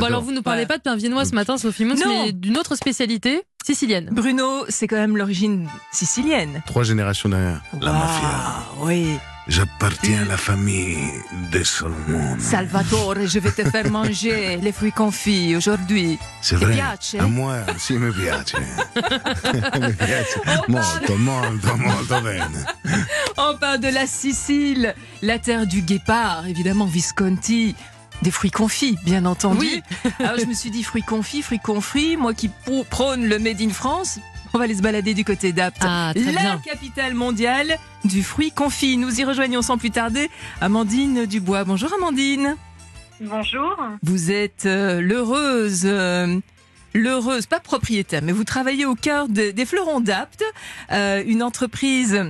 j'adore. alors vous ne parlez Ouais. pas de pain viennois ce matin, Sophie Mouns, Non. mais d'une autre spécialité sicilienne. Bruno, c'est quand même l'origine sicilienne. Trois générations derrière. La mafia. Oui. J'appartiens à la famille de Salomon. Salvatore, je vais te faire manger les fruits confits aujourd'hui. C'est vrai. piace? A moi, sì, mi piace. mi piace. Molto, molto, molto bene. On parle de la Sicile, la terre du guépard, évidemment Visconti. Des fruits confits, bien entendu. Oui. Alors je me suis dit fruits confits, fruits confits, moi qui prône le Made in France, on va aller se balader du côté d'Apt. Ah, très la bien. capitale mondiale du fruit confit. Nous y rejoignons sans plus tarder Amandine Dubois. Bonjour Amandine. Bonjour. Vous êtes euh, l'heureuse, euh, l'heureuse, pas propriétaire, mais vous travaillez au cœur de- des fleurons d'Apt, euh, une entreprise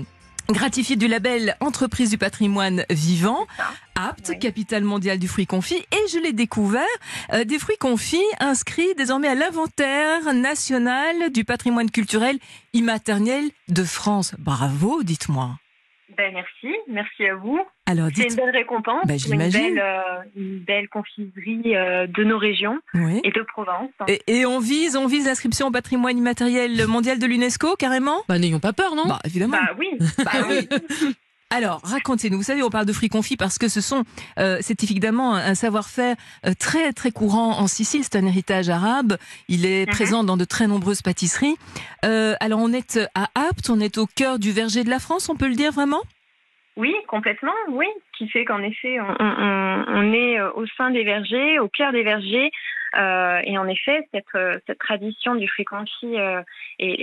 gratifiée du label Entreprise du patrimoine vivant. Apt, Oui. capitale mondiale du fruit confit, et je l'ai découvert, euh, des fruits confits inscrits désormais à l'inventaire national du patrimoine culturel immatériel de France. Bravo, dites-moi. Ben, merci, merci à vous. Alors, C'est une belle récompense Ben, pour une j'imagine. belle, euh, une belle confiserie euh, de nos régions Oui. et de Provence. Et, et on vise, on vise l'inscription au patrimoine immatériel mondial de l'UNESCO, carrément? Bah n'ayons pas peur, non? Bah, évidemment. Bah oui, Bah oui. Alors, racontez-nous. Vous savez, on parle de fruits confits parce que ce sont, euh, c'est évidemment un, un savoir-faire euh, très très courant en Sicile. C'est un héritage arabe. Il est Mhm. présent dans de très nombreuses pâtisseries. Euh, alors, on est à Apt, on est au cœur du verger de la France. On peut le dire vraiment? Oui, complètement, oui. Qui fait qu'en effet, on, on- on est au sein des vergers, au cœur des vergers. Euh, et en effet, cette, euh, tradition du fruit confit euh,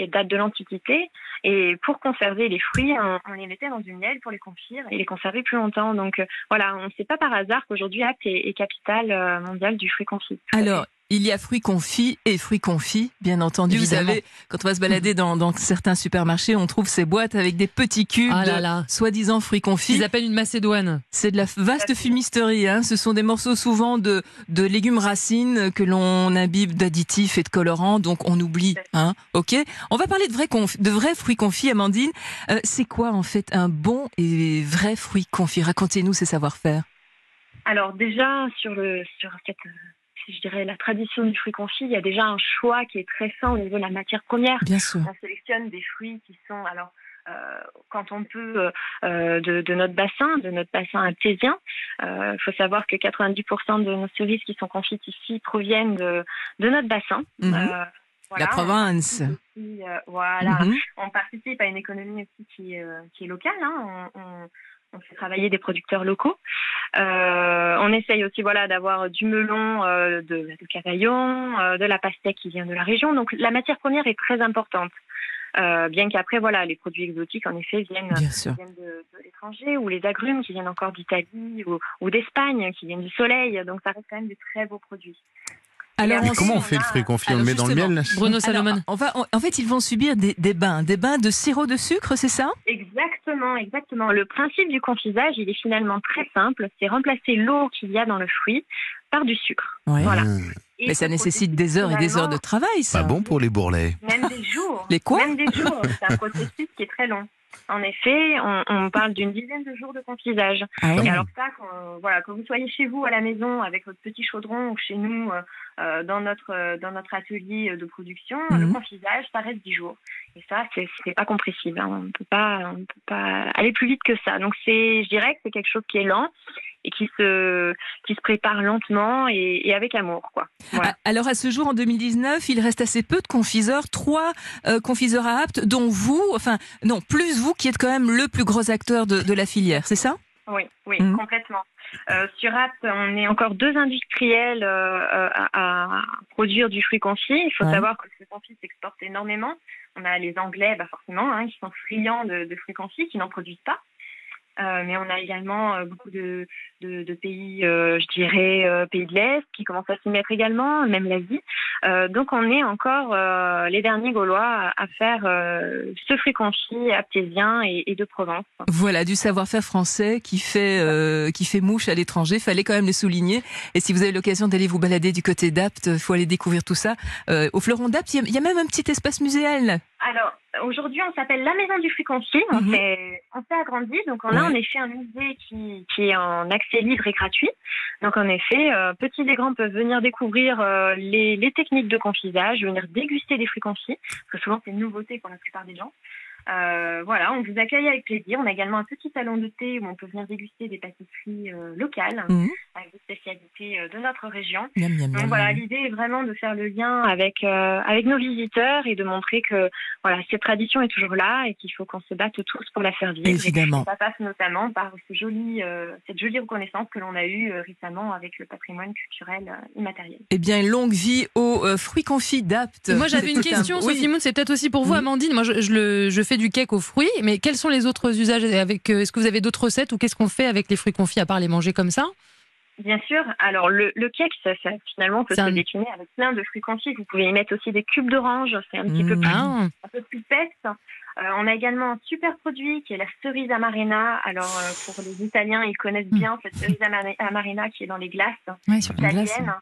date de l'Antiquité. Et pour conserver les fruits, on, on les mettait dans une miel pour les confire et les conserver plus longtemps. Donc euh, voilà, on ne sait pas par hasard qu'aujourd'hui Apt est, est capitale euh, mondiale du fruit confit. Il y a fruits confits et fruits confits, bien entendu. Évidemment. Vous savez, quand on va se balader dans, dans certains supermarchés, on trouve ces boîtes avec des petits cubes Ah là de là. soi-disant fruits confits. Ils appellent une macédoine. C'est de la vaste fumisterie. Hein. Ce sont des morceaux souvent de, de légumes racines que l'on imbibe d'additifs et de colorants, donc on oublie. Hein. Ok. On va parler de vrais, conf- de vrais fruits confits, Amandine. Euh, c'est quoi en fait un bon et vrai fruit confit? Racontez-nous ces savoir-faire. Alors déjà sur le sur cette je dirais la tradition du fruit confit, il y a déjà un choix qui est très fin au niveau de la matière première. Bien sûr. On sélectionne des fruits qui sont alors euh, quand on peut euh, euh, de, de notre bassin, de notre bassin artésien. Il faut savoir que 90% de nos cerises qui sont confites ici proviennent de, de notre bassin. Euh, voilà, la aussi, euh, voilà, Mhm. on participe à une économie aussi qui, est, euh, qui est locale. Hein. On, on- on fait travailler des producteurs locaux. Euh, on essaye aussi voilà d'avoir du melon, euh, de, de cavaillon, euh, de la pastèque qui vient de la région. Donc la matière première est très importante. Euh, bien qu'après voilà les produits exotiques en effet viennent, viennent de, de l'étranger ou les agrumes qui viennent encore d'Italie ou, ou d'Espagne qui viennent du soleil. Donc ça reste quand même des très beaux produits. Alors, Mais Mais on comment on fait le fruit confit On le met dans le miel Bruno Alors, Salomon. on va, on- en fait, ils vont subir des, des bains, des bains de sirop de sucre, c'est ça? Exactement, exactement. Le principe du confisage, il est finalement très simple. C'est remplacer l'eau qu'il y a dans le fruit par du sucre. Ouais. Voilà. Et Mais ça ce nécessite des heures et des heures de travail, ça. Pas bon pour les bourrelets. Même des jours. Les quoi? Même des jours. C'est un processus qui est très long. En effet, on, on parle d'une dizaine de jours de confisage. Ah. Et alors ça, quand, voilà, que vous soyez chez vous à la maison avec votre petit chaudron ou chez nous euh, euh, dans notre euh, dans notre atelier de production, le Mhm. confisage, ça reste 10 jours. Et ça, c'est pas compressible. hein. On ne peut pas on peut pas aller plus vite que ça. Donc c'est, je dirais que c'est quelque chose qui est lent et qui se qui se prépare lentement et, et avec amour, quoi. Voilà. Ah, Alors à ce jour, en 2019, il reste assez peu de confiseurs, trois euh, confiseurs à Apt, dont vous, enfin non, plus vous qui êtes quand même le plus gros acteur de, de la filière, c'est ça? Oui, oui, Mhm. complètement. Euh, sur Apt, on est encore deux industriels euh, à, à produire du fruit confit. Il faut Ouais. savoir que le fruit confit s'exporte énormément. On a les Anglais, bah forcément, hein, qui sont friands de, de fruits confits, qui n'en produisent pas. Euh, mais on a également euh, beaucoup de, de, de pays, euh, je dirais, euh, pays de l'Est, qui commencent à s'y mettre également, même l'Asie. Euh, donc on est encore les derniers Gaulois à, faire ce confit aptésien et, et de Provence. Voilà, du savoir-faire français qui fait qui fait mouche à l'étranger. Fallait quand même le souligner. Et si vous avez l'occasion d'aller vous balader du côté d'Apt, faut aller découvrir tout ça. Au Fleuron d'Apt, il y il y, a même un petit espace muséal. Alors, aujourd'hui, on s'appelle la Maison du. On Mhm. s'est on s'est agrandi. Donc, on a en effet un musée qui, qui est en accès libre et gratuit. Donc, en effet, euh, petits et grands peuvent venir découvrir euh, les, les techniques de confisage, venir déguster des confits, parce que souvent, c'est une nouveauté pour la plupart des gens. Euh, voilà, on vous accueille avec plaisir. On a également un petit salon de thé où on peut venir déguster des pâtisseries euh, locales, Mhm. avec des spécialités euh, de notre région. Miam, miam, Donc miam. voilà, l'idée est vraiment de faire le lien avec euh, avec nos visiteurs et de montrer que voilà cette tradition est toujours là et qu'il faut qu'on se batte tous pour la faire vivre. Évidemment. Et ça passe notamment par ce joli, euh, cette jolie reconnaissance que l'on a eue euh, récemment avec le patrimoine culturel euh, immatériel. Eh bien, longue vie aux euh, fruits confits d'Apt. Et Moi, j'avais une C'est un- question, Oui. Sophie Moon, c'est peut-être aussi pour vous, Oui. Amandine. Moi, je, je le, je fais du cake aux fruits, mais quels sont les autres usages? Avec euh, Est-ce que vous avez d'autres recettes ou qu'est-ce qu'on fait avec les fruits confits à part les manger comme ça? Bien sûr. Alors le, le cake, ça, ça, finalement peut se décliner avec plein de fruits confits. Vous pouvez y mettre aussi des cubes d'orange. C'est un petit peu Mmh. plus Ah, un peu plus pète. Euh, on a également un super produit qui est la cerise amarena. Alors euh, pour les Italiens, ils connaissent bien cette cerise amare- amarena qui est dans les glaces Ouais, sur la glace. italiennes.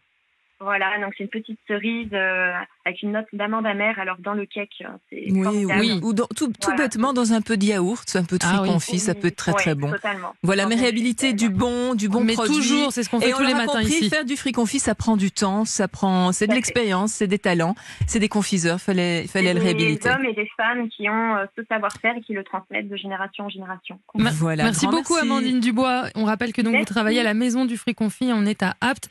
Voilà, donc c'est une petite cerise euh, avec une note d'amande amère. Alors dans le cake, euh, c'est Oui, formidable. oui. Ou dans- tout, tout Voilà. bêtement dans un peu de yaourt, un peu de Ah fruits oui. confits, ça peut être très très bon. Totalement. Voilà, mais réhabiliter du bon, du bon mais produit. toujours, c'est ce qu'on fait Et on tous les matins compris, ici. faire du fruit confit, ça prend du temps, ça prend, c'est de l'expérience, c'est des talents, c'est des confiseurs. Fallait, fallait le des réhabiliter. hommes et des femmes qui ont euh, ce savoir-faire et qui le transmettent de génération en génération. Voilà, Merci beaucoup, merci. Amandine Dubois. On rappelle que donc vous travaillez à la Maison du Fruit Confit. On est à Apt.